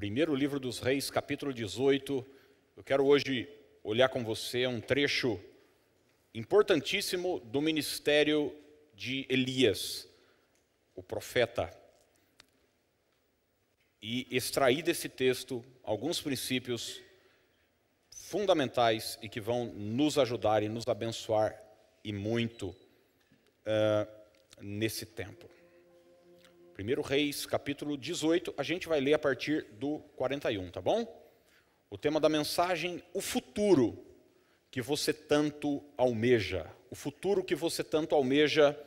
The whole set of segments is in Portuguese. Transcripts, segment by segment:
Primeiro livro dos Reis, capítulo 18. Eu quero hoje olhar com você um trecho importantíssimo do ministério de Elias, o profeta. E extrair desse texto alguns princípios fundamentais e que vão nos ajudar e nos abençoar e muito uh, nesse tempo. 1 Reis, capítulo 18, a gente vai ler a partir do 41, tá bom? O tema da mensagem, o futuro que você tanto almeja. O futuro que você tanto almeja.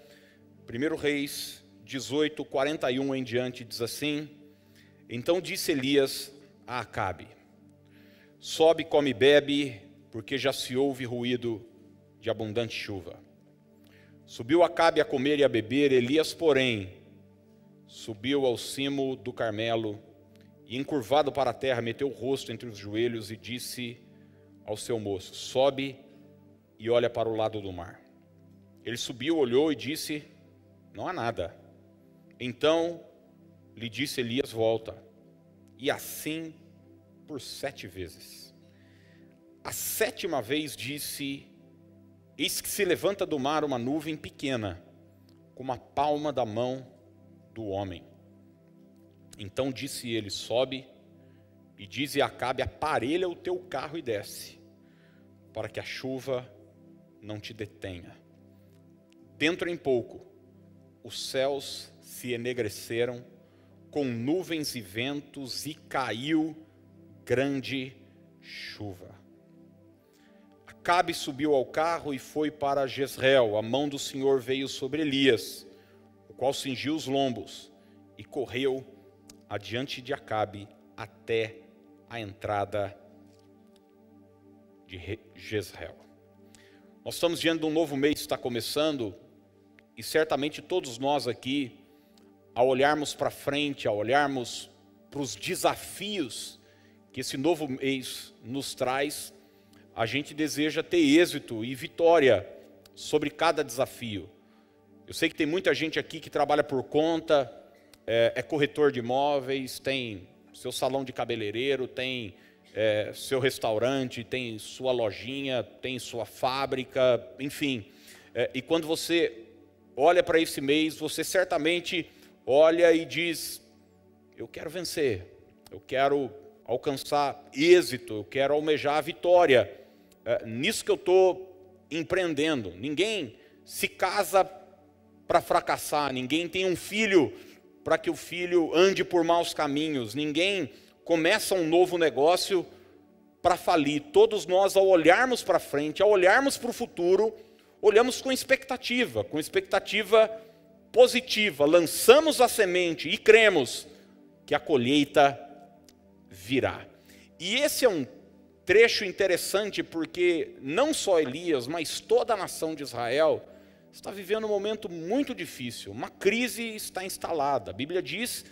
1 Reis 18, 41 em diante diz assim: Então disse Elias a Acabe: Sobe, come e bebe, porque já se ouve ruído de abundante chuva. Subiu Acabe a comer e a beber, Elias, porém, subiu ao cimo do Carmelo e, encurvado para a terra, meteu o rosto entre os joelhos e disse ao seu moço: Sobe e olha para o lado do mar. Ele subiu, olhou e disse: Não há nada. Então lhe disse Elias: Volta. E assim por sete vezes. A sétima vez disse: Eis que se levanta do mar uma nuvem pequena, como a palma da mão do homem. Então disse ele: Sobe e dize a Acabe: Aparelha o teu carro e desce, para que a chuva não te detenha. Dentro em pouco, os céus se enegreceram com nuvens e ventos e caiu grande chuva. Acabe subiu ao carro e foi para Jezreel. A mão do Senhor veio sobre Elias qual cingiu os lombos e correu adiante de Acabe até a entrada de Jezreel. Nós estamos diante de um novo mês que está começando e certamente todos nós aqui, ao olharmos para frente, ao olharmos para os desafios que esse novo mês nos traz, a gente deseja ter êxito e vitória sobre cada desafio. Eu sei que tem muita gente aqui que trabalha por conta, é, é corretor de imóveis, tem seu salão de cabeleireiro, tem é, seu restaurante, tem sua lojinha, tem sua fábrica, enfim. É, e quando você olha para esse mês, você certamente olha e diz: Eu quero vencer, eu quero alcançar êxito, eu quero almejar a vitória. É, nisso que eu estou empreendendo. Ninguém se casa para fracassar, ninguém tem um filho para que o filho ande por maus caminhos, ninguém começa um novo negócio para falir. Todos nós, ao olharmos para frente, ao olharmos para o futuro, olhamos com expectativa, com expectativa positiva, lançamos a semente e cremos que a colheita virá. E esse é um trecho interessante porque não só Elias, mas toda a nação de Israel está vivendo um momento muito difícil, uma crise está instalada. A Bíblia diz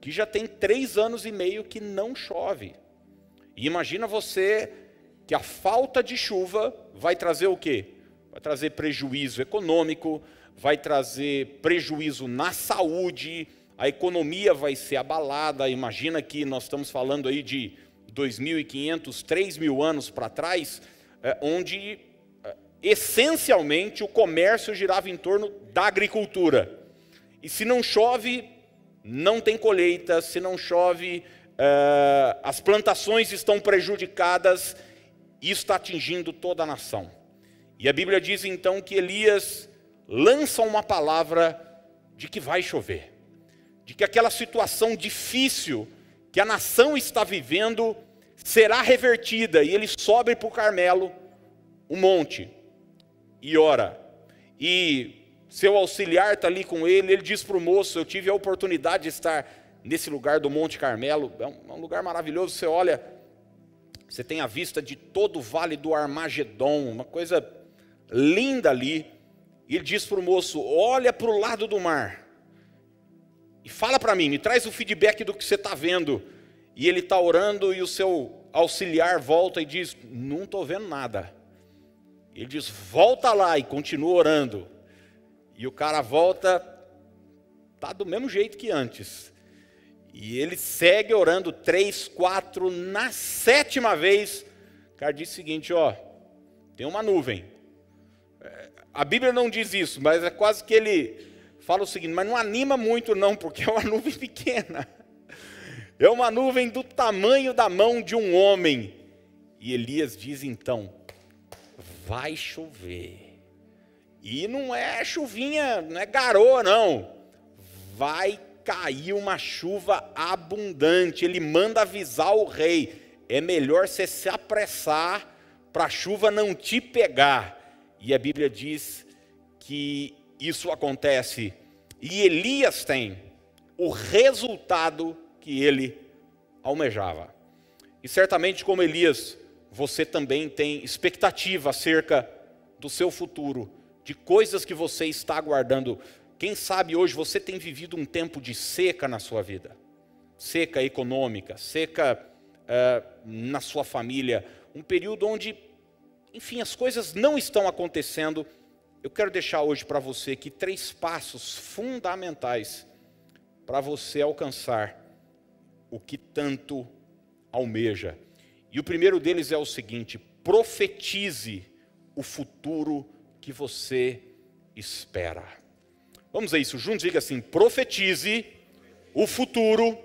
que já tem três anos e meio que não chove. E imagina você que a falta de chuva vai trazer o quê? Vai trazer prejuízo econômico, vai trazer prejuízo na saúde, a economia vai ser abalada. Imagina que nós estamos falando aí de 2.500, 3.000 anos para trás, é, onde essencialmente o comércio girava em torno da agricultura. E se não chove, não tem colheita, se não chove, uh, as plantações estão prejudicadas, e isso está atingindo toda a nação. E a Bíblia diz então que Elias lança uma palavra de que vai chover, de que aquela situação difícil que a nação está vivendo será revertida, e ele sobe para o Carmelo, o monte, e ora. E seu auxiliar está ali com ele, ele diz para o moço: Eu tive a oportunidade de estar nesse lugar do Monte Carmelo, é um, é um lugar maravilhoso. Você olha, você tem a vista de todo o vale do Armagedon, uma coisa linda ali. E ele diz para o moço: Olha para o lado do mar e fala para mim, me traz o feedback do que você está vendo. E ele está orando e o seu auxiliar volta e diz: Não estou vendo nada. Ele diz: volta lá e continua orando. E o cara volta, tá do mesmo jeito que antes. E ele segue orando três, quatro, na sétima vez, o cara diz o seguinte: ó, tem uma nuvem. É, a Bíblia não diz isso, mas é quase que ele fala o seguinte: mas não anima muito, não, porque é uma nuvem pequena. É uma nuvem do tamanho da mão de um homem. E Elias diz então: vai chover. E não é chuvinha, não é garoa, não. Vai cair uma chuva abundante. Ele manda avisar o rei: é melhor você se apressar para a chuva não te pegar. E a Bíblia diz que isso acontece. E Elias tem o resultado que ele almejava. E certamente, como Elias, você também tem expectativa acerca do seu futuro, de coisas que você está aguardando. Quem sabe hoje você tem vivido um tempo de seca na sua vida, seca econômica, seca uh, na sua família, um período onde, enfim, as coisas não estão acontecendo. Eu quero deixar hoje para você aqui três passos fundamentais para você alcançar o que tanto almeja. E o primeiro deles é o seguinte: profetize o futuro que você espera. Vamos a isso juntos, diga assim: profetize o futuro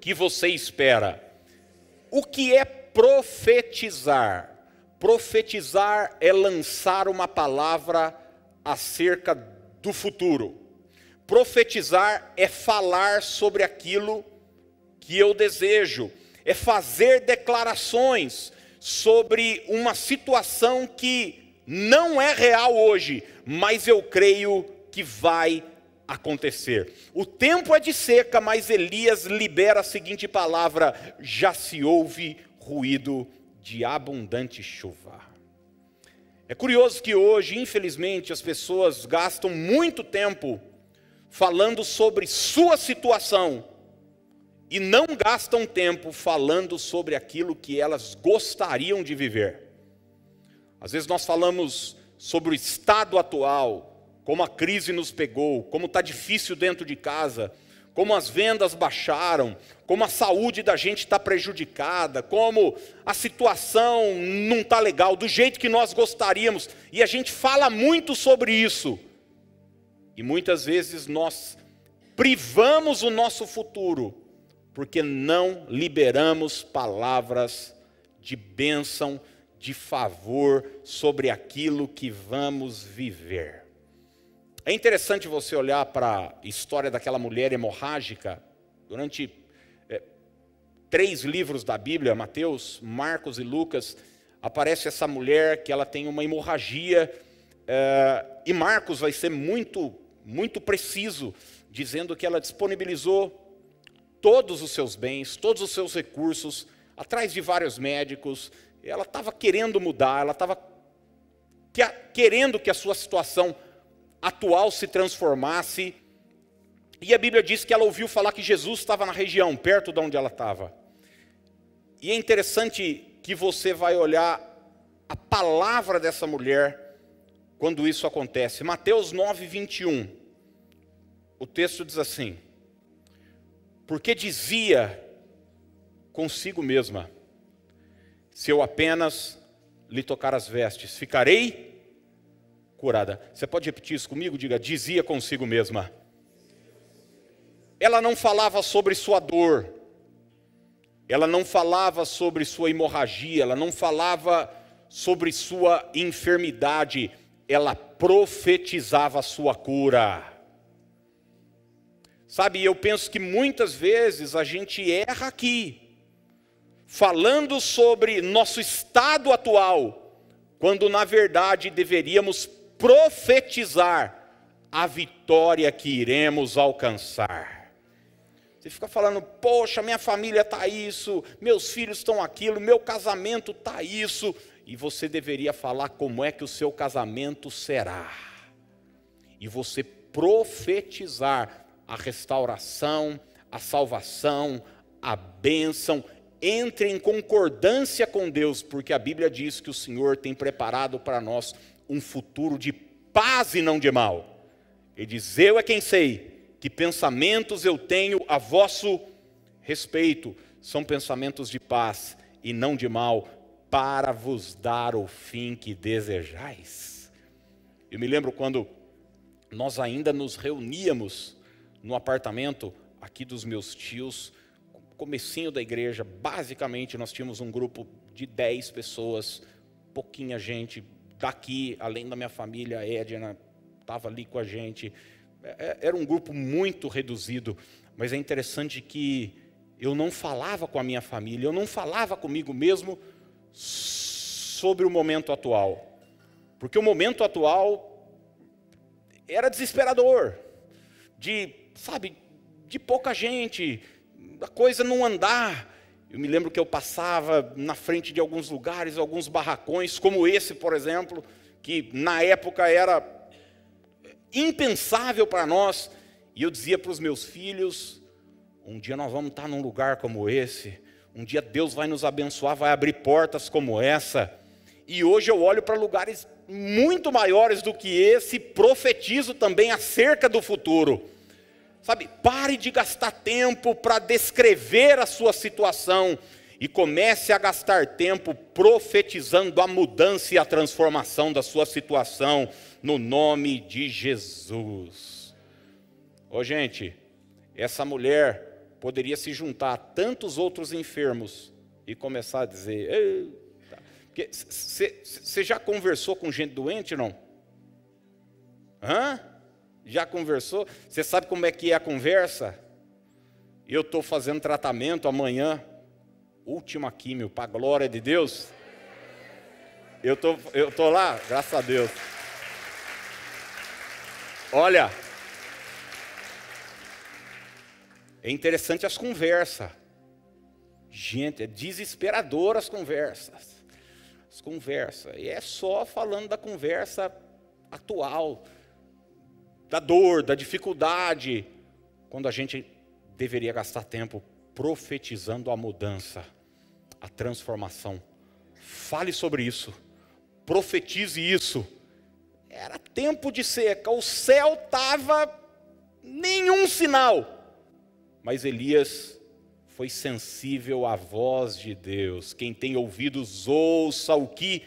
que você espera. O que é profetizar? Profetizar é lançar uma palavra acerca do futuro. Profetizar é falar sobre aquilo que eu desejo, é fazer declarações sobre uma situação que não é real hoje, mas eu creio que vai acontecer. O tempo é de seca, mas Elias libera a seguinte palavra: já se ouve ruído de abundante chuva. É curioso que hoje, infelizmente, as pessoas gastam muito tempo falando sobre sua situação e não gastam tempo falando sobre aquilo que elas gostariam de viver. Às vezes nós falamos sobre o estado atual, como a crise nos pegou, como está difícil dentro de casa, como as vendas baixaram, como a saúde da gente está prejudicada, como a situação não está legal, do jeito que nós gostaríamos, e a gente fala muito sobre isso, e muitas vezes nós privamos o nosso futuro, porque não liberamos palavras de bênção, de favor sobre aquilo que vamos viver. É interessante você olhar para a história daquela mulher hemorrágica durante é, três livros da Bíblia, Mateus, Marcos e Lucas, aparece essa mulher que ela tem uma hemorragia é, e Marcos vai ser muito, muito preciso, dizendo que ela disponibilizou todos os seus bens, todos os seus recursos, atrás de vários médicos. Ela estava querendo mudar, ela estava querendo que a sua situação atual se transformasse. E a Bíblia diz que ela ouviu falar que Jesus estava na região, perto de onde ela estava. E é interessante que você vai olhar a palavra dessa mulher quando isso acontece. Mateus 9, 21. O texto diz assim: Porque dizia consigo mesma: Se eu apenas lhe tocar as vestes, ficarei curada. Você pode repetir isso comigo? Diga, dizia consigo mesma. Ela não falava sobre sua dor, ela não falava sobre sua hemorragia, ela não falava sobre sua enfermidade, ela profetizava a sua cura. Sabe, eu penso que muitas vezes a gente erra aqui, falando sobre nosso estado atual, quando na verdade deveríamos profetizar a vitória que iremos alcançar. Você fica falando, poxa, minha família está isso, meus filhos estão aquilo, meu casamento está isso, e você deveria falar como é que o seu casamento será. E você profetizar a restauração, a salvação, a bênção, entre em concordância com Deus, porque a Bíblia diz que o Senhor tem preparado para nós um futuro de paz e não de mal. Ele diz: Eu é quem sei que pensamentos eu tenho a vosso respeito, são pensamentos de paz e não de mal, para vos dar o fim que desejais. Eu me lembro quando nós ainda nos reuníamos no apartamento aqui dos meus tios, comecinho da igreja, basicamente nós tínhamos um grupo de 10 pessoas, pouquinha gente daqui, além da minha família, a Edna estava ali com a gente. É, é, era um grupo muito reduzido, mas é interessante que eu não falava com a minha família, eu não falava comigo mesmo sobre o momento atual. Porque o momento atual era desesperador, de, sabe, de pouca gente, a coisa não andar. Eu me lembro que eu passava na frente de alguns lugares, alguns barracões, como esse, por exemplo, que na época era impensável para nós, e eu dizia para os meus filhos: um dia nós vamos estar num lugar como esse, um dia Deus vai nos abençoar, vai abrir portas como essa. E hoje eu olho para lugares muito maiores do que esse, profetizo também acerca do futuro. Sabe, pare de gastar tempo para descrever a sua situação e comece a gastar tempo profetizando a mudança e a transformação da sua situação no nome de Jesus. Ô gente, essa mulher poderia se juntar a tantos outros enfermos e começar a dizer: Você já conversou com gente doente, não? Hã? Já conversou? Você sabe como é que é a conversa? Eu estou fazendo tratamento amanhã, última químio, para a glória de Deus. Eu tô, estou tô lá, graças a Deus. Olha, É interessante as conversas. Gente, é desesperador as conversas. As conversas. E é só falando da conversa atual, da dor, da dificuldade, quando a gente deveria gastar tempo profetizando a mudança, a transformação. Fale sobre isso. Profetize isso. Era tempo de seca, o céu estava nenhum sinal. Mas Elias foi sensível à voz de Deus. Quem tem ouvidos, ouça o que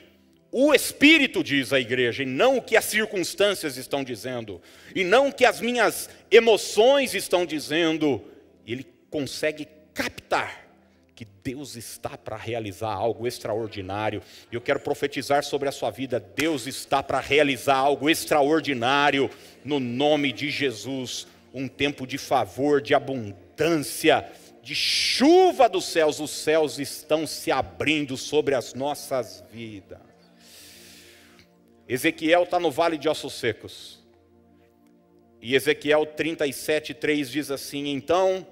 o Espírito diz à igreja, e não o que as circunstâncias estão dizendo, e não o que as minhas emoções estão dizendo. Ele consegue captar que Deus está para realizar algo extraordinário. E eu quero profetizar sobre a sua vida: Deus está para realizar algo extraordinário no nome de Jesus. Um tempo de favor, de abundância de chuva dos céus, os céus estão se abrindo sobre as nossas vidas. Ezequiel está no vale de ossos secos. E Ezequiel 37, 3 diz assim: Então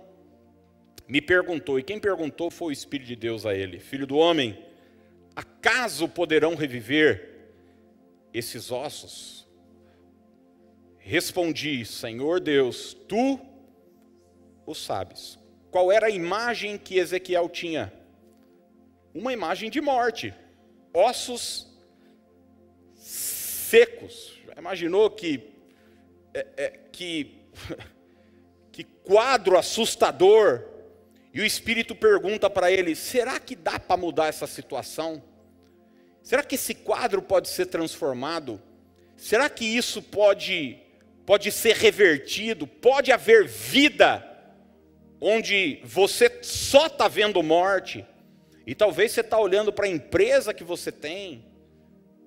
me perguntou, e quem perguntou foi o Espírito de Deus a ele: Filho do homem, acaso poderão reviver esses ossos? Respondi: Senhor Deus, tu os sabes. Qual era a imagem que Ezequiel tinha? Uma imagem de morte, ossos secos. Já imaginou que, é, é, que, que quadro assustador? E o Espírito pergunta para ele: será que dá para mudar essa situação? Será que esse quadro pode ser transformado? Será que isso pode, pode ser revertido? Pode haver vida? onde você só está vendo morte, e talvez você está olhando para a empresa que você tem,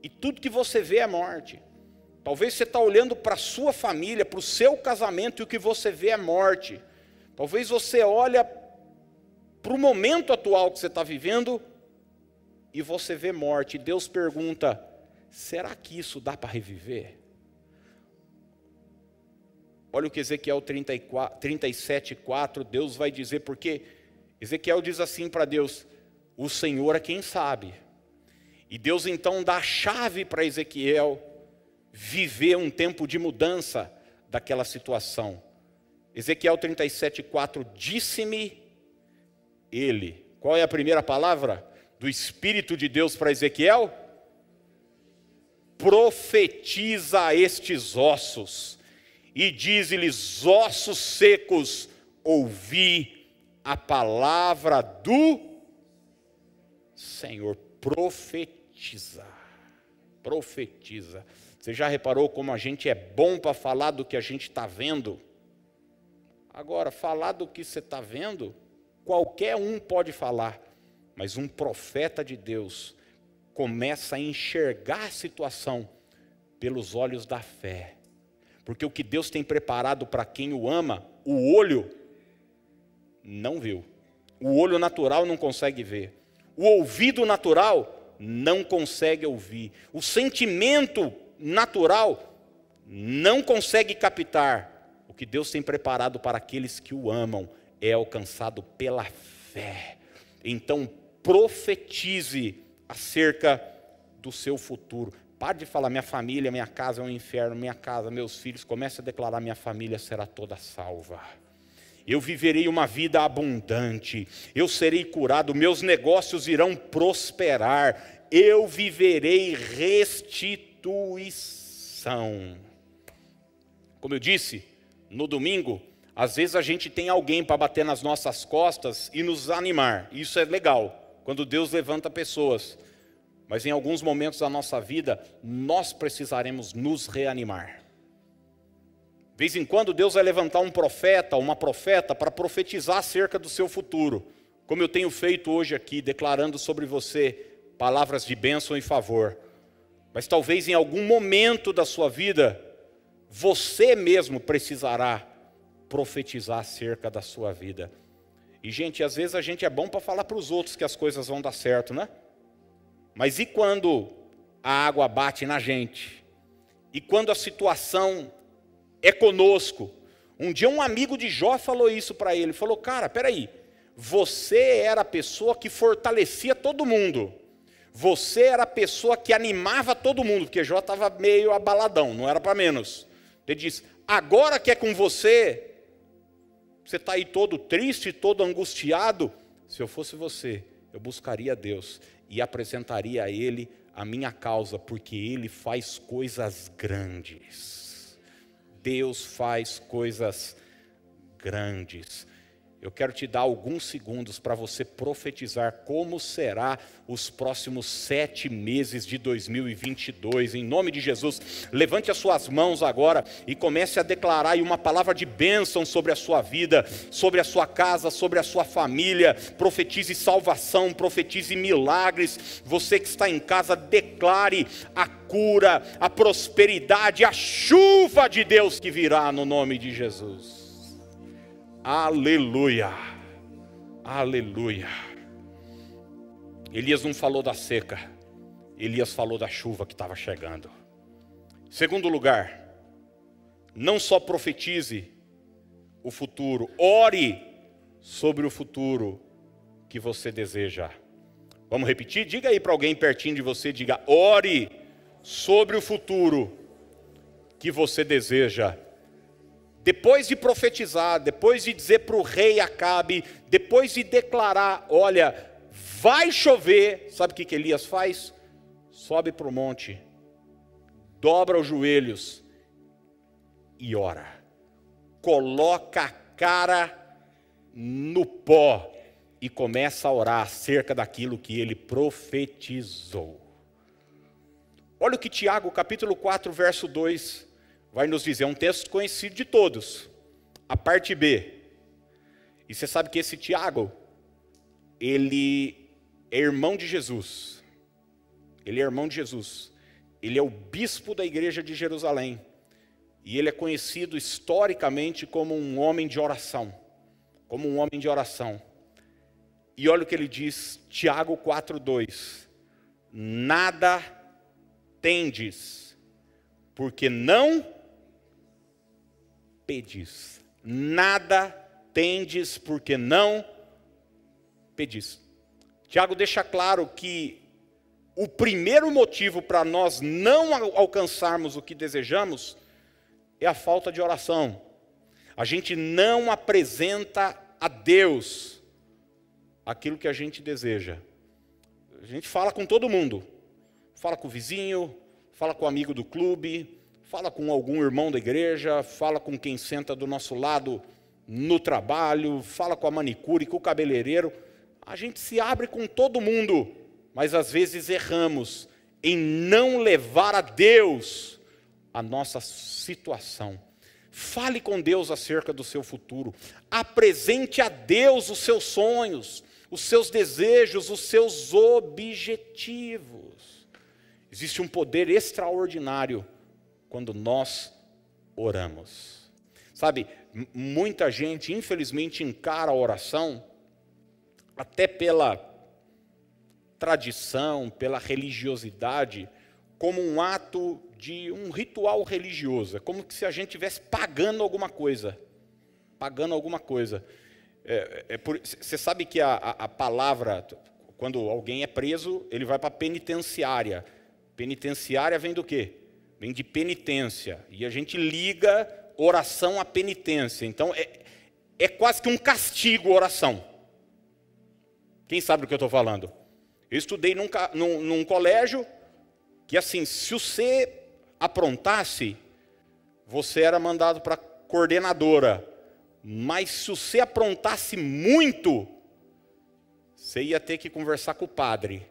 e tudo que você vê é morte. Talvez você está olhando para a sua família, para o seu casamento, e o que você vê é morte. Talvez você olha para o momento atual que você está vivendo e você vê morte. E Deus pergunta: será que isso dá para reviver? Olha o que Ezequiel 37, 4, Deus vai dizer, porque Ezequiel diz assim para Deus: O Senhor é quem sabe. E Deus então dá a chave para Ezequiel viver um tempo de mudança daquela situação. Ezequiel 37, 4: Disse-me ele. Qual é a primeira palavra do Espírito de Deus para Ezequiel? Profetiza a estes ossos e diz-lhes: ossos secos, ouvi a palavra do Senhor. Profetiza. Profetiza. Você já reparou como a gente é bom para falar do que a gente está vendo? Agora, falar do que você está vendo, qualquer um pode falar, mas um profeta de Deus começa a enxergar a situação pelos olhos da fé. Porque o que Deus tem preparado para quem o ama, o olho não viu. O olho natural não consegue ver. O ouvido natural não consegue ouvir. O sentimento natural não consegue captar. O que Deus tem preparado para aqueles que o amam é alcançado pela fé. Então, profetize acerca do seu futuro. Pare de falar, minha família, minha casa é um inferno, minha casa, meus filhos. Comece a declarar, minha família será toda salva. Eu viverei uma vida abundante, eu serei curado, meus negócios irão prosperar, eu viverei restituição. Como eu disse, no domingo, às vezes a gente tem alguém para bater nas nossas costas e nos animar, isso é legal, quando Deus levanta pessoas. Mas em alguns momentos da nossa vida, nós precisaremos nos reanimar. Vez em quando, Deus vai levantar um profeta, uma profeta, para profetizar acerca do seu futuro, como eu tenho feito hoje aqui, declarando sobre você palavras de bênção e favor. Mas talvez em algum momento da sua vida, você mesmo precisará profetizar acerca da sua vida. E, gente, às vezes a gente é bom para falar para os outros que as coisas vão dar certo, né? Mas e quando a água bate na gente? E quando a situação é conosco? Um dia um amigo de Jó falou isso para ele, falou: "Cara, peraí, você era a pessoa que fortalecia todo mundo. Você era a pessoa que animava todo mundo, porque Jó estava meio abaladão, não era para menos. Ele disse: agora que é com você, você está aí todo triste, todo angustiado. Se eu fosse você, eu buscaria Deus e apresentaria a Ele a minha causa, porque Ele faz coisas grandes. Deus faz coisas grandes. Eu quero te dar alguns segundos para você profetizar como será os próximos sete meses de 2022. Em nome de Jesus, levante as suas mãos agora e comece a declarar uma palavra de bênção sobre a sua vida, sobre a sua casa, sobre a sua família. Profetize salvação, profetize milagres. Você que está em casa, declare a cura, a prosperidade, a chuva de Deus que virá no nome de Jesus. Aleluia. Aleluia. Elias não falou da seca, Elias falou da chuva que estava chegando. Segundo lugar, não só profetize o futuro, ore sobre o futuro que você deseja. Vamos repetir? Diga aí para alguém pertinho de você, diga: ore sobre o futuro que você deseja depois de profetizar, depois de dizer para o rei Acabe, depois de declarar: olha, vai chover, sabe o que, que Elias faz? Sobe para o monte, dobra os joelhos e ora, coloca a cara no pó e começa a orar acerca daquilo que ele profetizou. Olha o que Tiago, capítulo 4, verso 2 vai nos dizer, é um texto conhecido de todos, a parte B. E você sabe que esse Tiago, ele é irmão de Jesus. Ele é irmão de Jesus. Ele é o bispo da igreja de Jerusalém. E ele é conhecido historicamente como um homem de oração. Como um homem de oração. E olha o que ele diz, Tiago 4:2. Nada tendes, porque não pedis. Nada tendes porque não pedis. Tiago deixa claro que o primeiro motivo para nós não alcançarmos o que desejamos é a falta de oração. A gente não apresenta a Deus aquilo que a gente deseja. A gente fala com todo mundo. Fala com o vizinho, fala com o amigo do clube, fala com algum irmão da igreja, fala com quem senta do nosso lado no trabalho, fala com a manicure, com o cabeleireiro. A gente se abre com todo mundo, mas às vezes erramos em não levar a Deus a nossa situação. Fale com Deus acerca do seu futuro. Apresente a Deus os seus sonhos, os seus desejos, os seus objetivos. Existe um poder extraordinário quando nós oramos. Sabe, muita gente, infelizmente, encara a oração até pela tradição, pela religiosidade, como um ato de um ritual religioso. É como se a gente estivesse pagando alguma coisa. Pagando alguma coisa. É, é por, você sabe que a, a, a, palavra, quando alguém é preso, ele vai para a penitenciária. Penitenciária vem do quê? Vem de penitência. E a gente liga oração à penitência. Então, é, é quase que um castigo oração. Quem sabe do que eu estou falando? Eu estudei num, num, num colégio que, assim, se você aprontasse, você era mandado para coordenadora. Mas se você aprontasse muito, você ia ter que conversar com o padre.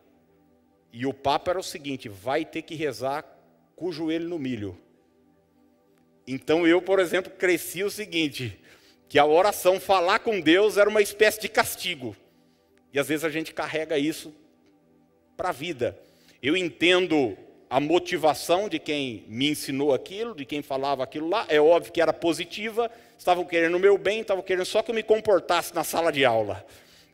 E o papo era o seguinte: vai ter que rezar com o joelho no milho. Então eu, por exemplo, cresci o seguinte: que a oração falar com Deus era uma espécie de castigo. E às vezes a gente carrega isso para a vida. Eu entendo a motivação de quem me ensinou aquilo, de quem falava aquilo lá, é óbvio que era positiva, estavam querendo o meu bem, estavam querendo só que eu me comportasse na sala de aula.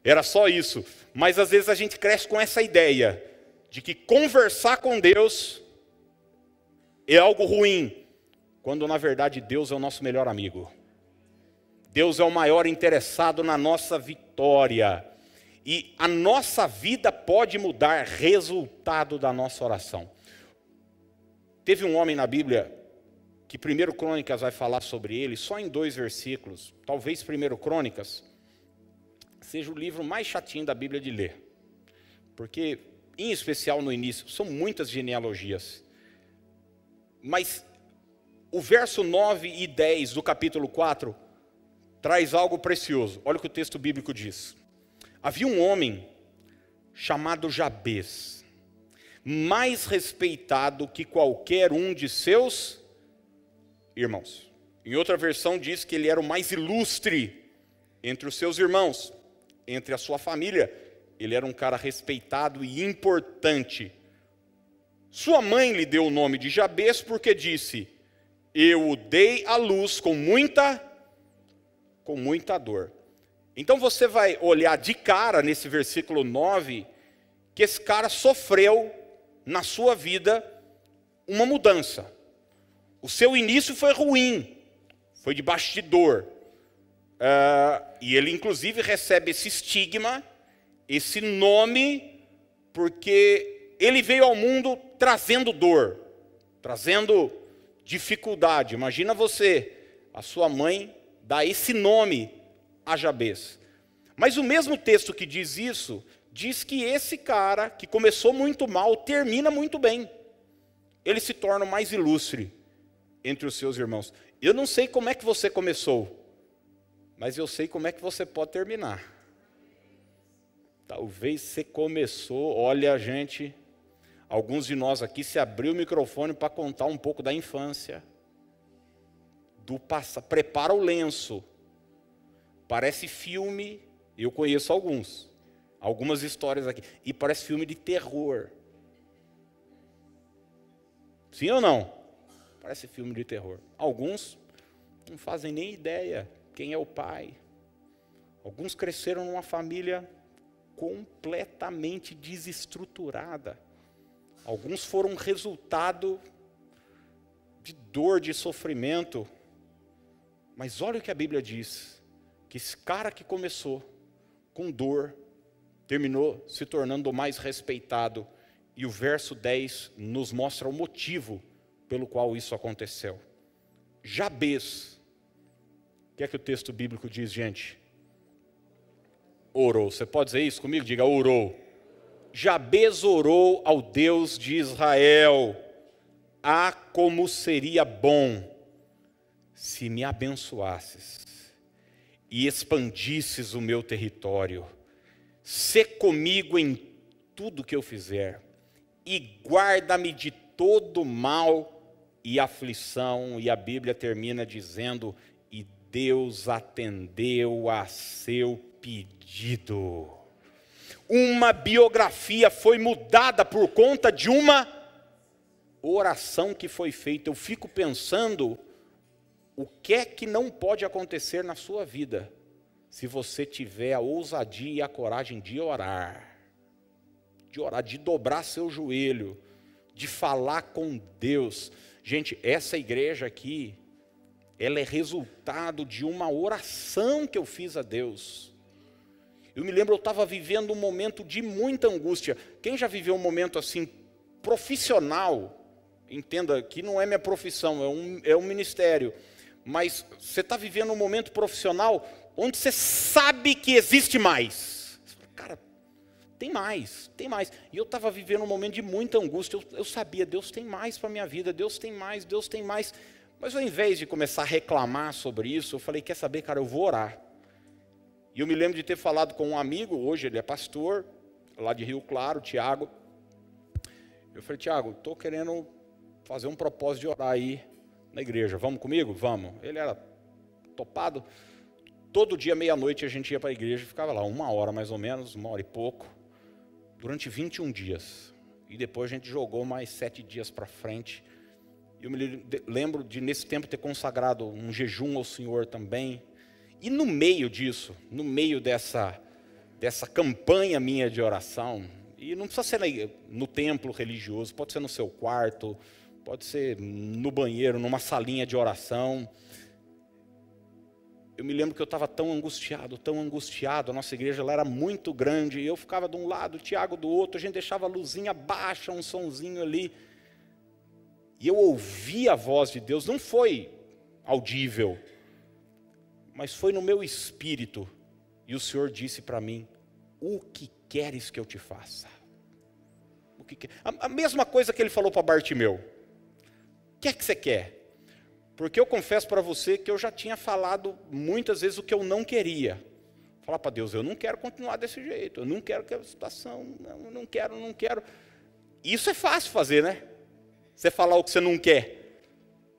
Era só isso. Mas às vezes a gente cresce com essa ideia de que conversar com Deus é algo ruim, quando na verdade Deus é o nosso melhor amigo. Deus é o maior interessado na nossa vitória. E a nossa vida pode mudar resultado da nossa oração. Teve um homem na Bíblia que primeiro Crônicas vai falar sobre ele, só em dois versículos. Talvez primeiro Crônicas seja o livro mais chatinho da Bíblia de ler. Porque, em especial no início, são muitas genealogias. Mas o verso 9 e 10 do capítulo 4 traz algo precioso. Olha o que o texto bíblico diz. Havia um homem chamado Jabez, mais respeitado que qualquer um de seus irmãos. Em outra versão diz que ele era o mais ilustre entre os seus irmãos, entre a sua família. Ele era um cara respeitado e importante. Sua mãe lhe deu o nome de Jabez porque disse: Eu o dei à luz com muita com muita dor. Então você vai olhar de cara nesse versículo 9 que esse cara sofreu na sua vida uma mudança. O seu início foi ruim, foi de bastidor. Uh, e ele, inclusive, recebe esse estigma, esse nome, porque ele veio ao mundo trazendo dor, trazendo dificuldade. Imagina você, a sua mãe dá esse nome a Jabez. Mas o mesmo texto que diz isso, diz que esse cara, que começou muito mal, termina muito bem. Ele se torna mais ilustre entre os seus irmãos. Eu não sei como é que você começou, mas eu sei como é que você pode terminar. Talvez você começou, olha, gente, alguns de nós aqui se abriu o microfone para contar um pouco da infância, do passado, prepara o lenço, Parece filme, eu conheço alguns, algumas histórias aqui, e parece filme de terror. Sim ou não? Parece filme de terror. Alguns não fazem nem ideia quem é o pai. Alguns cresceram numa família completamente desestruturada. Alguns foram resultado de dor, de sofrimento. Mas olha o que a Bíblia diz que esse cara que começou com dor, terminou se tornando o mais respeitado. E o verso 10 nos mostra o motivo pelo qual isso aconteceu. Jabez, o que é que o texto bíblico diz, gente? Orou. Você pode dizer isso comigo? Diga, orou. Jabez orou ao Deus de Israel. Ah, como seria bom se me abençoasses e expandisses o meu território. Sê comigo em tudo que eu fizer, e guarda-me de todo mal e aflição. E a Bíblia termina dizendo: E Deus atendeu a seu pedido. Uma biografia foi mudada por conta de uma oração que foi feita. Eu fico pensando o que é que não pode acontecer na sua vida se você tiver a ousadia e a coragem de orar, de orar, de dobrar seu joelho, de falar com Deus. Gente, essa igreja aqui, ela é resultado de uma oração que eu fiz a Deus. Eu me lembro, eu estava vivendo um momento de muita angústia. Quem já viveu um momento assim, profissional, entenda que não é minha profissão, é um, é um ministério mas você está vivendo um momento profissional onde você sabe que existe mais. Cara, tem mais, tem mais. E eu estava vivendo um momento de muita angústia. Eu, eu sabia, Deus tem mais para a minha vida, Deus tem mais, Deus tem mais. Mas ao invés de começar a reclamar sobre isso, eu falei: quer saber, cara, eu vou orar. E eu me lembro de ter falado com um amigo, hoje ele é pastor, lá de Rio Claro, Tiago. Eu falei: Tiago, estou querendo fazer um propósito de orar aí na igreja. Vamos comigo? Vamos. Ele era topado. Todo dia, meia-noite, a gente ia para a igreja ficava lá, uma hora mais ou menos, uma hora e pouco, durante 21 dias. E depois a gente jogou mais sete dias para frente. Eu me lembro de, nesse tempo, ter consagrado um jejum ao Senhor também. E no meio disso, no meio dessa, dessa campanha minha de oração, e não precisa ser no templo religioso, pode ser no seu quarto, pode ser no banheiro, numa salinha de oração. Eu me lembro que eu estava tão angustiado, tão angustiado. A nossa igreja ela era muito grande. Eu ficava de um lado, o Tiago do outro. A gente deixava a luzinha baixa, um sonzinho ali. E eu ouvi a voz de Deus. Não foi audível, mas foi no meu espírito. E o Senhor disse para mim: O que queres que eu te faça? O que a, a mesma coisa que ele falou para Bartimeu que é que você quer? Porque eu confesso para você que eu já tinha falado muitas vezes o que eu não queria. Falar para Deus, eu não quero continuar desse jeito, eu não quero que a situação, não, não quero, não quero. Isso é fácil fazer, né? Você falar o que você não quer.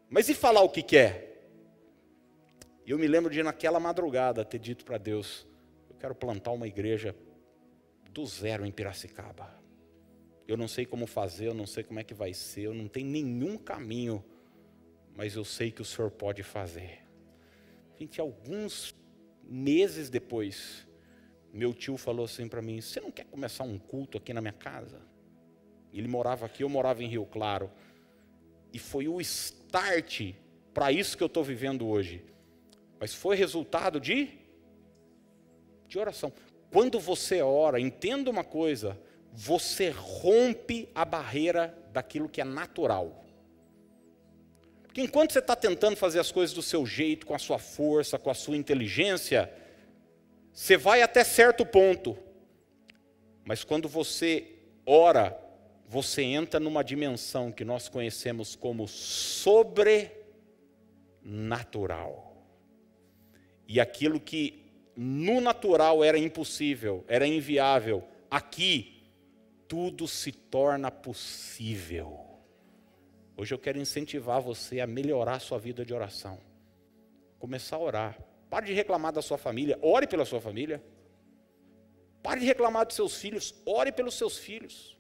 Mas e falar o que quer? E eu me lembro de naquela madrugada ter dito para Deus, eu quero plantar uma igreja do zero em Piracicaba. Eu não sei como fazer, eu não sei como é que vai ser, eu não tenho nenhum caminho, mas eu sei que o Senhor pode fazer. Gente, alguns meses depois, meu tio falou assim para mim: Você não quer começar um culto aqui na minha casa? Ele morava aqui, eu morava em Rio Claro. E foi o start para isso que eu estou vivendo hoje. Mas foi resultado de, de oração. Quando você ora, entenda uma coisa: você rompe a barreira daquilo que é natural. Porque enquanto você está tentando fazer as coisas do seu jeito, com a sua força, com a sua inteligência, você vai até certo ponto. Mas quando você ora, você entra numa dimensão que nós conhecemos como sobrenatural. E aquilo que no natural era impossível, era inviável, aqui tudo se torna possível. Hoje eu quero incentivar você a melhorar a sua vida de oração. Começar a orar. Pare de reclamar da sua família, ore pela sua família. Pare de reclamar dos seus filhos, ore pelos seus filhos.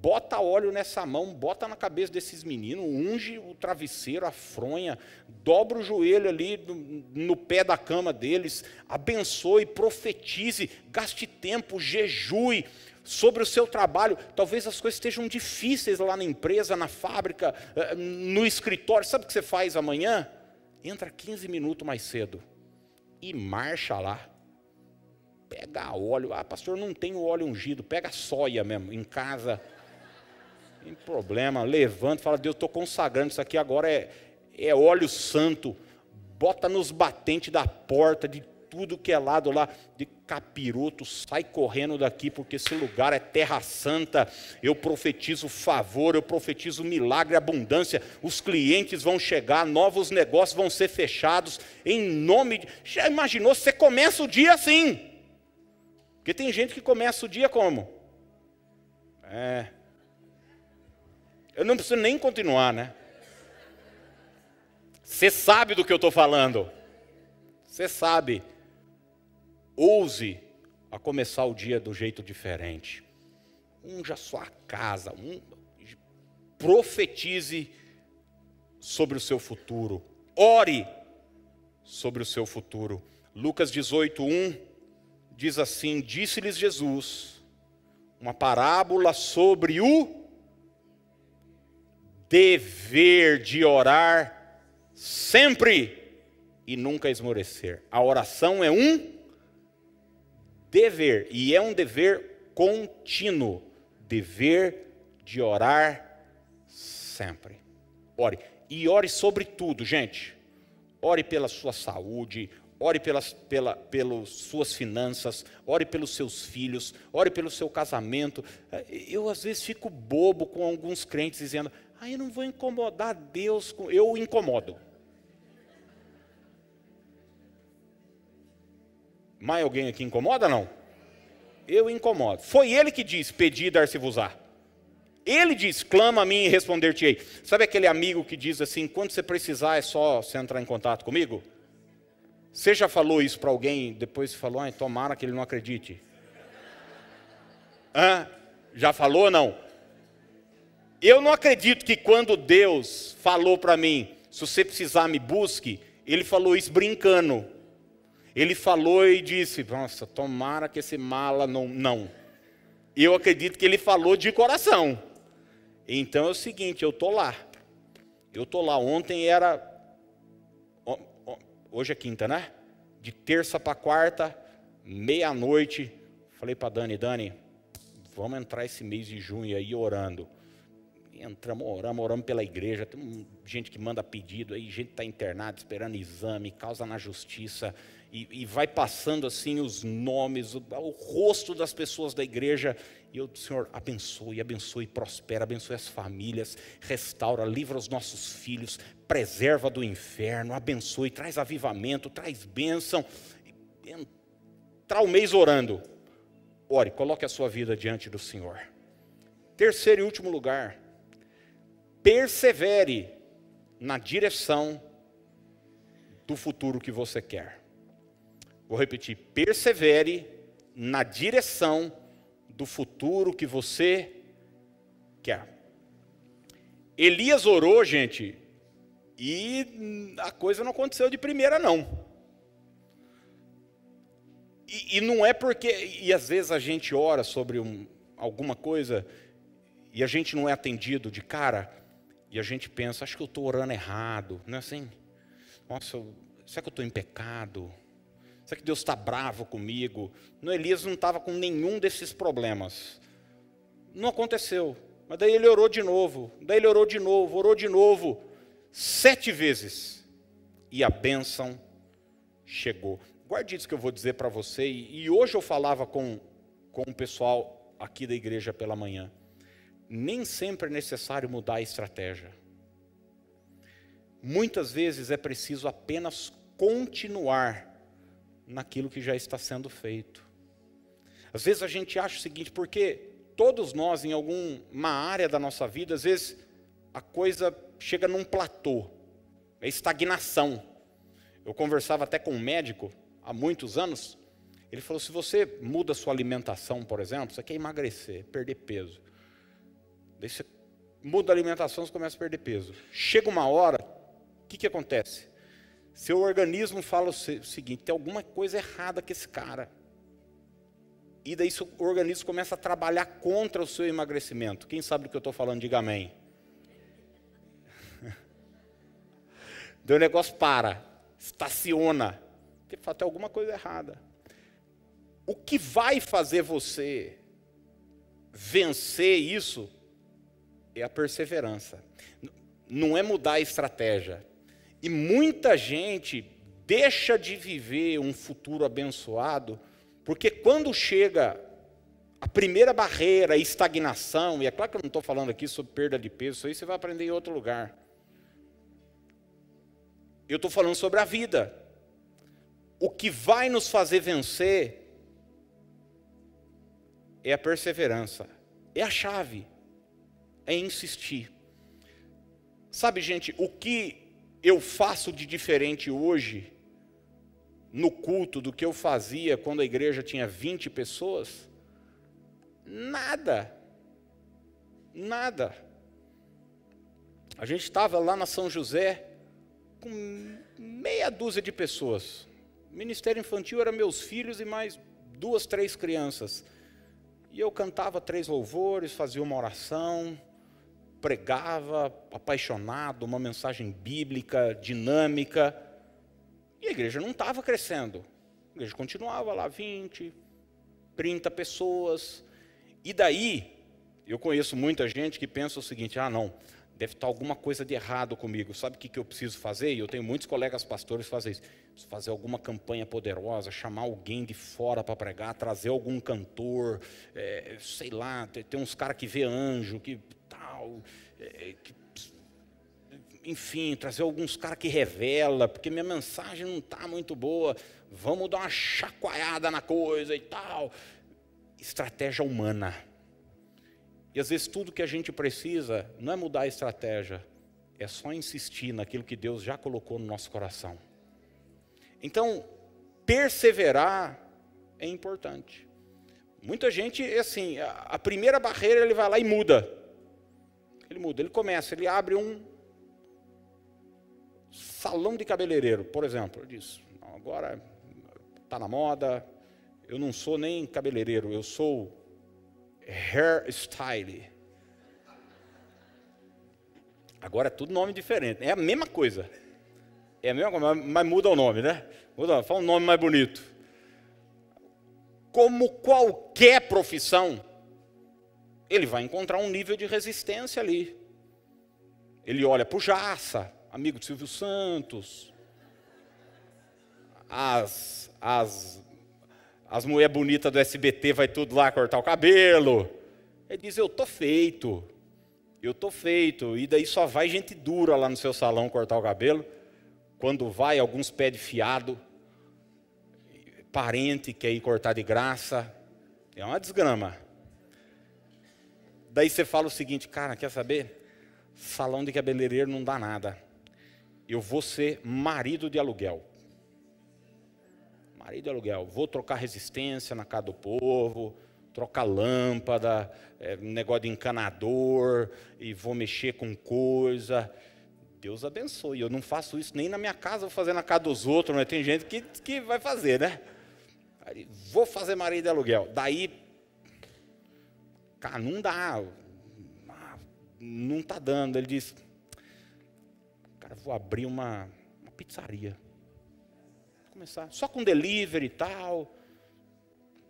Bota óleo nessa mão, bota na cabeça desses meninos, unge o travesseiro, a fronha, dobra o joelho ali no, no pé da cama deles, abençoe, profetize, gaste tempo, jejue, sobre o seu trabalho. Talvez as coisas estejam difíceis lá na empresa, na fábrica, eh, no escritório. Sabe o que você faz amanhã? Entra 15 minutos mais cedo e marcha lá. Pega óleo. Ah, pastor, não tenho óleo ungido. Pega soia mesmo, em casa. Tem problema. Levanta, fala, Deus, estou consagrando isso aqui agora é, é óleo santo. Bota nos batentes da porta, de tudo que é lado lá de capiroto, sai correndo daqui, porque esse lugar é terra santa. Eu profetizo favor, eu profetizo milagre, abundância. Os clientes vão chegar, novos negócios vão ser fechados, em nome de. Já imaginou? Você começa o dia assim. Porque tem gente que começa o dia como? É. Eu não preciso nem continuar, né? Você sabe do que eu estou falando. Você sabe. Ouse a começar o dia do jeito diferente. Unja sua casa. Um, profetize sobre o seu futuro. Ore sobre o seu futuro. Lucas 18, 1 diz assim: Disse-lhes Jesus uma parábola sobre o dever de orar sempre e nunca esmorecer. A oração é um dever, e é um dever contínuo dever de orar sempre. Ore. E ore sobre tudo, gente. Ore pela sua saúde, ore pelas, pela, suas finanças, ore pelos seus filhos, ore pelo seu casamento. Eu, às vezes, fico bobo com alguns crentes dizendo: ah, eu não vou incomodar Deus. Eu incomodo. Mais alguém aqui incomoda não? Eu incomodo. Foi ele que disse: Pedi, dar-se-vos-á. Ele diz: Clama a mim e responder-te-ei. Sabe aquele amigo que diz assim: Quando você precisar, é só você entrar em contato comigo? Você já falou isso para alguém, depois falou: ah, Tomara que ele não acredite. Hã? Já falou ou não? Eu não acredito que quando Deus falou para mim: Se você precisar, me busque. Ele falou isso brincando. Ele falou e disse: Nossa, tomara que esse mala não. Não. Eu acredito que ele falou de coração. Então é o seguinte: eu estou lá. Eu estou lá. Ontem era. Hoje é quinta, né? De terça para quarta, meia-noite. Falei para Dani: Dani, vamos entrar esse mês de junho aí orando entramos, oramos, oramos pela igreja, tem gente que manda pedido aí, gente está internada esperando exame, causa na justiça, e, e vai passando assim os nomes, o, o, rosto das pessoas da igreja, e eu, Senhor, abençoe, abençoe, prospera, abençoe as famílias, restaura, livra os nossos filhos, preserva do inferno, abençoe, traz avivamento, traz bênção, entrar o mês orando, ore, coloque a sua vida diante do Senhor. Terceiro e último lugar, persevere na direção do futuro que você quer. Vou repetir: persevere na direção do futuro que você quer. Elias orou, gente, e a coisa não aconteceu de primeira, não. E, e não é porque, e às vezes a gente ora sobre um, alguma coisa e a gente não é atendido de cara, e a gente pensa, acho que eu estou orando errado, não é assim? Nossa, será que eu estou em pecado? Será que Deus está bravo comigo? No Elias não estava com nenhum desses problemas. Não aconteceu. Mas daí ele orou de novo, daí ele orou de novo, orou de novo, sete vezes. E a bênção chegou. Guarde isso que eu vou dizer para você. E hoje eu falava com, com o pessoal aqui da igreja pela manhã nem sempre é necessário mudar a estratégia. Muitas vezes é preciso apenas continuar naquilo que já está sendo feito. Às vezes a gente acha o seguinte, porque todos nós, em alguma área da nossa vida, às vezes a coisa chega num platô, é estagnação. Eu conversava até com um médico há muitos anos, ele falou: se você muda sua alimentação, por exemplo, você quer emagrecer, perder peso. Daí você muda a alimentação, você começa a perder peso. Chega uma hora, o que, que acontece? Seu organismo fala o seguinte: tem alguma coisa errada com esse cara. E daí seu organismo começa a trabalhar contra o seu emagrecimento. Quem sabe do que eu estou falando, diga amém. Daí o negócio para, estaciona. Porque fala, tem alguma coisa errada. O que vai fazer você vencer isso é a perseverança. Não é mudar a estratégia. E muita gente deixa de viver um futuro abençoado, porque quando chega a primeira barreira, a estagnação, e é claro que eu não estou falando aqui sobre perda de peso, isso aí você vai aprender em outro lugar. Eu estou falando sobre a vida. O que vai nos fazer vencer é a perseverança, é a chave, é insistir. Sabe, gente, o que eu faço de diferente hoje no culto do que eu fazia quando a igreja tinha 20 pessoas? Nada. Nada. A gente estava lá na São José com meia dúzia de pessoas. O ministério infantil era meus filhos e mais duas, três crianças. E eu cantava três louvores, fazia uma oração, pregava apaixonado, uma mensagem bíblica, dinâmica. E a igreja não estava crescendo. A igreja continuava lá 20, 30 pessoas. E daí, eu conheço muita gente que pensa o seguinte: ah, não, deve estar alguma coisa de errado comigo. Sabe o que, que eu preciso fazer? E eu tenho muitos colegas pastores que fazem isso. Preciso fazer alguma campanha poderosa, chamar alguém de fora para pregar, trazer algum cantor, é, sei lá, tem uns caras que vê anjo, que tal, é, que, enfim, trazer alguns caras que revela, porque minha mensagem não está muito boa. Vamos dar uma chacoalhada na coisa e tal estratégia humana. E às vezes tudo que a gente precisa não é mudar a estratégia, é só insistir naquilo que Deus já colocou no nosso coração. Então, perseverar é importante. Muita gente, assim, a primeira barreira ele vai lá e muda. Ele muda, ele começa, ele abre um salão de cabeleireiro, por exemplo. Ele diz, agora está na moda, eu não sou nem cabeleireiro, eu sou hairstyle. Agora é tudo nome diferente. É a mesma coisa. É a mesma coisa, mas muda o nome, né? Muda, fala um nome mais bonito. Como qualquer profissão, ele vai encontrar um nível de resistência ali. Ele olha para o Jaça, amigo de Silvio Santos, as, as as mulheres bonitas do SBT vai tudo lá cortar o cabelo. Ele diz: Eu tô feito, eu tô feito. E daí só vai gente dura lá no seu salão cortar o cabelo. Quando vai, alguns pede fiado, parente quer ir cortar de graça. É uma desgrama. Daí você fala o seguinte, cara, quer saber? Salão de cabeleireiro não dá nada. Eu vou ser marido de aluguel marido de aluguel, vou trocar resistência na casa do povo, trocar lâmpada, é, negócio de encanador, e vou mexer com coisa. Deus abençoe. Eu não faço isso nem na minha casa, vou fazer na casa dos outros, mas tem gente que, que vai fazer, né? Vou fazer marido de aluguel. Daí, cara, não dá. Não está dando. Ele diz, cara, vou abrir uma, uma pizzaria começar. Só com delivery e tal.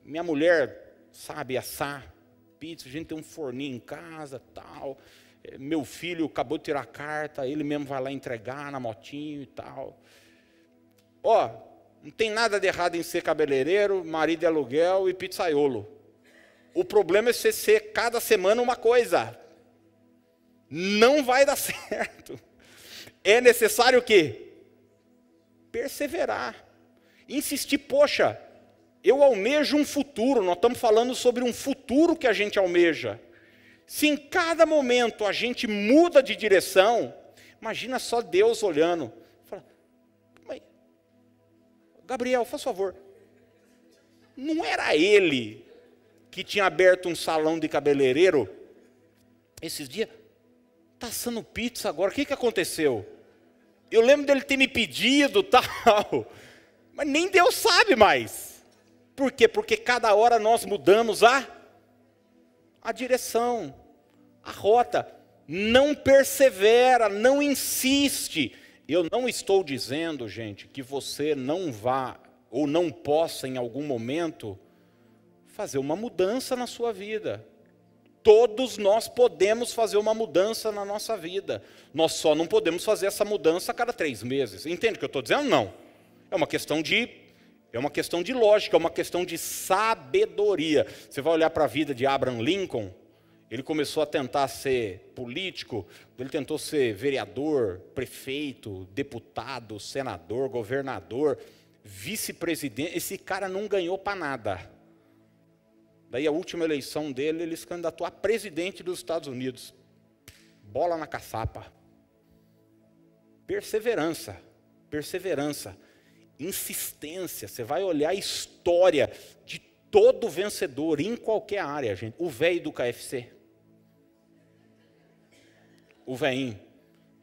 Minha mulher sabe assar pizza, a gente tem um forninho em casa tal. É, meu filho acabou de tirar a carta, ele mesmo vai lá entregar na motinho e tal. Ó, não tem nada de errado em ser cabeleireiro, marido de aluguel e pizzaiolo. O problema é você ser cada semana uma coisa. Não vai dar certo. É necessário o quê? Perseverar insistir, poxa, eu almejo um futuro, nós estamos falando sobre um futuro que a gente almeja. Se em cada momento a gente muda de direção, imagina só Deus olhando. Fala, Gabriel, faz favor. Não era ele que tinha aberto um salão de cabeleireiro esses dias? Está assando pizza agora, o que, que aconteceu? Eu lembro dele ter me pedido tal. Mas nem Deus sabe mais. Por quê? Porque cada hora nós mudamos a, a direção, a rota. Não persevera, não insiste. Eu não estou dizendo, gente, que você não vá ou não possa em algum momento fazer uma mudança na sua vida. Todos nós podemos fazer uma mudança na nossa vida. Nós só não podemos fazer essa mudança a cada três meses. Entende o que eu estou dizendo? Não. É uma questão de é uma questão de lógica, é uma questão de sabedoria. Você vai olhar para a vida de Abraham Lincoln, ele começou a tentar ser político, ele tentou ser vereador, prefeito, deputado, senador, governador, vice-presidente. Esse cara não ganhou para nada. Daí a última eleição dele, ele se candidatou a presidente dos Estados Unidos. Bola na caçapa. Perseverança, perseverança, insistência. Você vai olhar a história de todo vencedor em qualquer área, gente. O velho do KFC o veinho.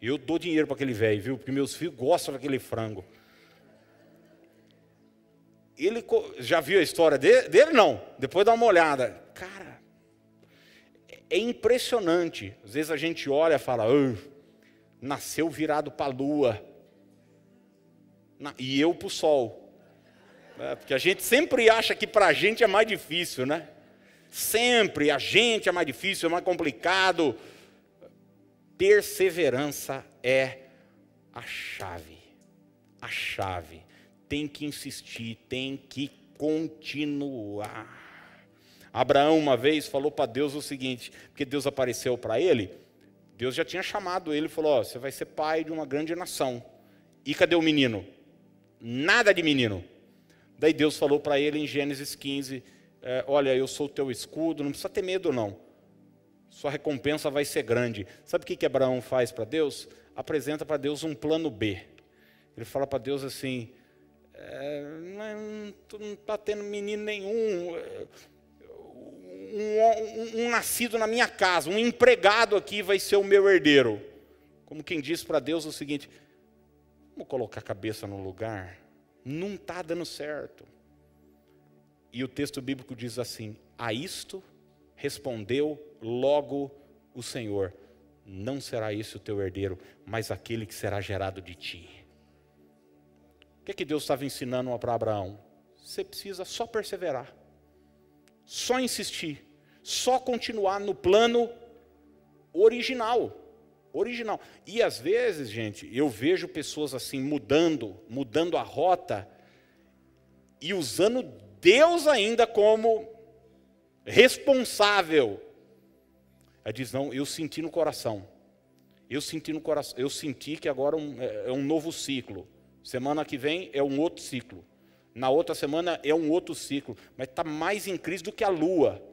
Eu dou dinheiro para aquele velho, viu? Porque meus filhos gostam daquele frango. Ele já viu a história dele? dele? Não. Depois dá uma olhada. Cara, é impressionante. Às vezes a gente olha e fala, nasceu virado para a lua. E eu para o sol. É, porque a gente sempre acha que para a gente é mais difícil, né? Sempre a gente é mais difícil, é mais complicado perseverança é a chave. A chave. Tem que insistir, tem que continuar. Abraão uma vez falou para Deus o seguinte, porque Deus apareceu para ele, Deus já tinha chamado ele falou: Você vai ser pai de uma grande nação. E cadê o menino? Nada de menino. Daí Deus falou para ele em Gênesis 15: é, Olha, eu sou o teu escudo, não precisa ter medo não sua recompensa vai ser grande. Sabe o que, que Abraão faz para Deus? Apresenta para Deus um plano B. Ele fala para Deus assim: é, não está tendo menino nenhum, um, um, um, nascido na minha casa, um empregado aqui vai ser o meu herdeiro. Como quem diz para Deus o seguinte: vamos colocar a cabeça no lugar, não está dando certo. E o texto bíblico diz assim: a isto respondeu logo o Senhor: Não será esse o teu herdeiro, mas aquele que será gerado de ti. Que, é que Deus estava ensinando para Abraão? Você precisa só perseverar, só insistir, só continuar no plano original. Original. E às vezes, gente, eu vejo pessoas assim mudando, mudando a rota e usando Deus ainda como responsável ela diz: Não, eu senti no coração. Eu senti no coração. Eu senti que agora é, é um novo ciclo. Semana que vem é um outro ciclo. Na outra semana é um outro ciclo. Mas está mais em crise do que a lua.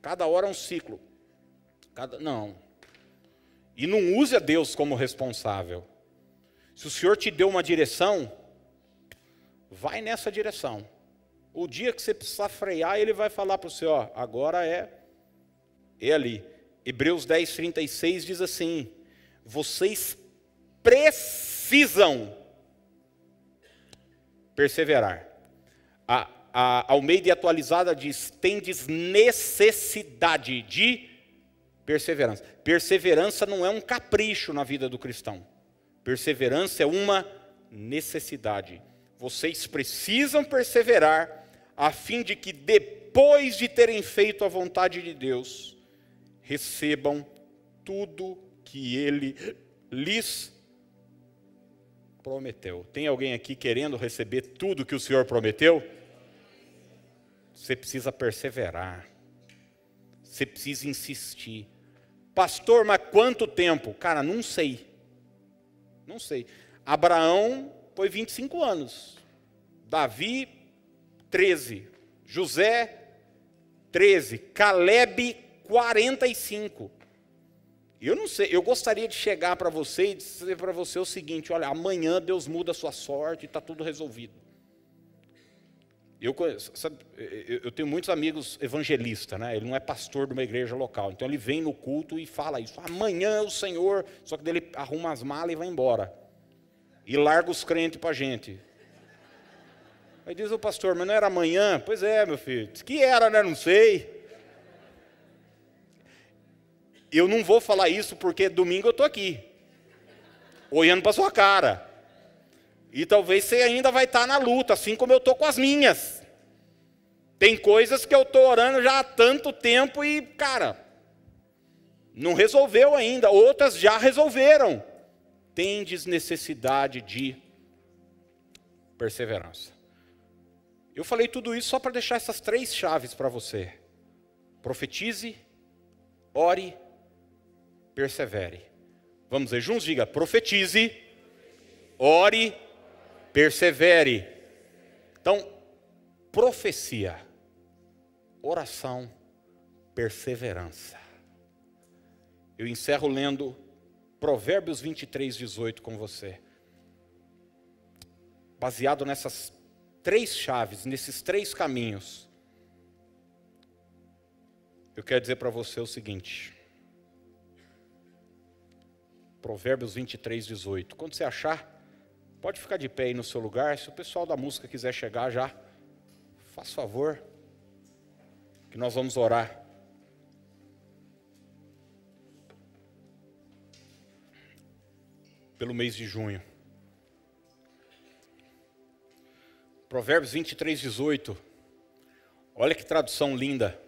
Cada hora é um ciclo. Cada, não. E não use a Deus como responsável. Se o Senhor te deu uma direção, vai nessa direção. O dia que você precisar frear, Ele vai falar para você: ó, agora é, é ali. Hebreus 10, 36 diz assim: vocês precisam perseverar. A, a Almeida atualizada diz: tendes necessidade de perseverança. Perseverança não é um capricho na vida do cristão. Perseverança é uma necessidade. Vocês precisam perseverar a fim de que depois de terem feito a vontade de Deus, recebam tudo que ele lhes prometeu. Tem alguém aqui querendo receber tudo que o Senhor prometeu? Você precisa perseverar. Você precisa insistir. Pastor, mas quanto tempo? Cara, não sei. Não sei. Abraão foi 25 anos. Davi, 13. José, 13. Caleb, 45. Eu não sei, eu gostaria de chegar para você e dizer para você o seguinte: olha, amanhã Deus muda a sua sorte e está tudo resolvido. Eu, sabe, eu tenho muitos amigos evangelistas, né? ele não é pastor de uma igreja local, então ele vem no culto e fala isso. Amanhã o Senhor, só que ele arruma as malas e vai embora. E larga os crentes para a gente. Aí diz o pastor, mas não era amanhã? Pois é, meu filho. Diz que era, né? Não sei. Eu não vou falar isso porque domingo eu estou aqui, olhando para sua cara. E talvez você ainda vai estar tá na luta, assim como eu estou com as minhas. Tem coisas que eu estou orando já há tanto tempo e, cara, não resolveu ainda. Outras já resolveram. Tendes necessidade de perseverança. Eu falei tudo isso só para deixar essas três chaves para você: profetize, ore, persevere. Vamos dizer juntos? Diga: profetize, ore, persevere. Então, profecia, oração, perseverança. Eu encerro lendo Provérbios 23, 18 com você. Baseado nessas três chaves, nesses três caminhos, eu quero dizer para você o seguinte. Provérbios 23, 18. Quando você achar, pode ficar de pé aí no seu lugar. Se o pessoal da música quiser chegar já, faz favor, que nós vamos orar. Pelo mês de junho. Provérbios 23, 18. Olha que tradução linda.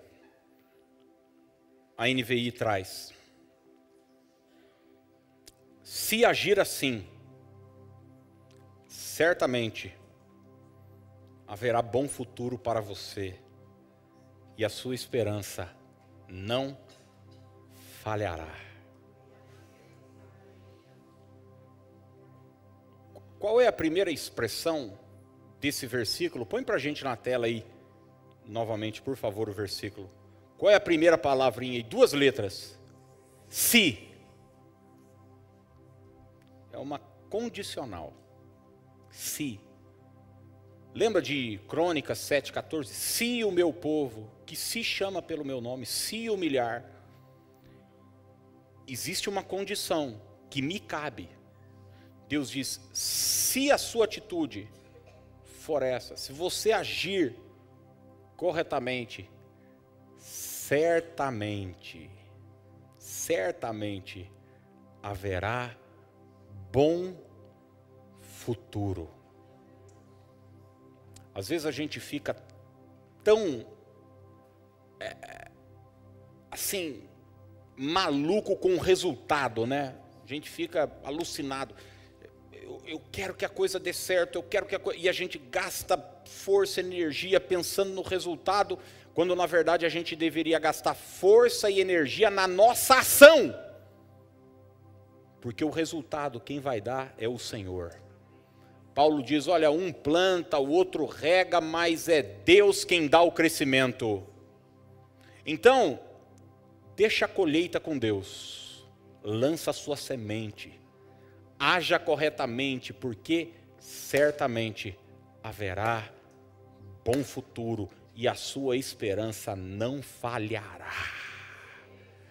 A NVI traz. Se agir assim, certamente haverá bom futuro para você e a sua esperança não falhará. Qual é a primeira expressão desse versículo, põe para a gente na tela aí, novamente, por favor, o versículo. Qual é a primeira palavrinha aí? Duas letras. Se. É uma condicional. Se. Lembra de Crônicas 7,14? Se o meu povo, que se chama pelo meu nome, se humilhar, existe uma condição que me cabe. Deus diz: se a sua atitude for essa, se você agir corretamente, certamente, certamente haverá bom futuro. Às vezes a gente fica tão é, assim maluco com o resultado, né? A gente fica alucinado eu, quero que a coisa dê certo, eu quero que a coisa. E a gente gasta força, energia pensando no resultado, quando na verdade a gente deveria gastar força e energia na nossa ação. Porque o resultado, quem vai dar é o Senhor. Paulo diz: olha, um planta, o outro rega, mas é Deus quem dá o crescimento. Então, deixa a colheita com Deus, lança a sua semente, haja corretamente, porque certamente haverá bom futuro e a sua esperança não falhará.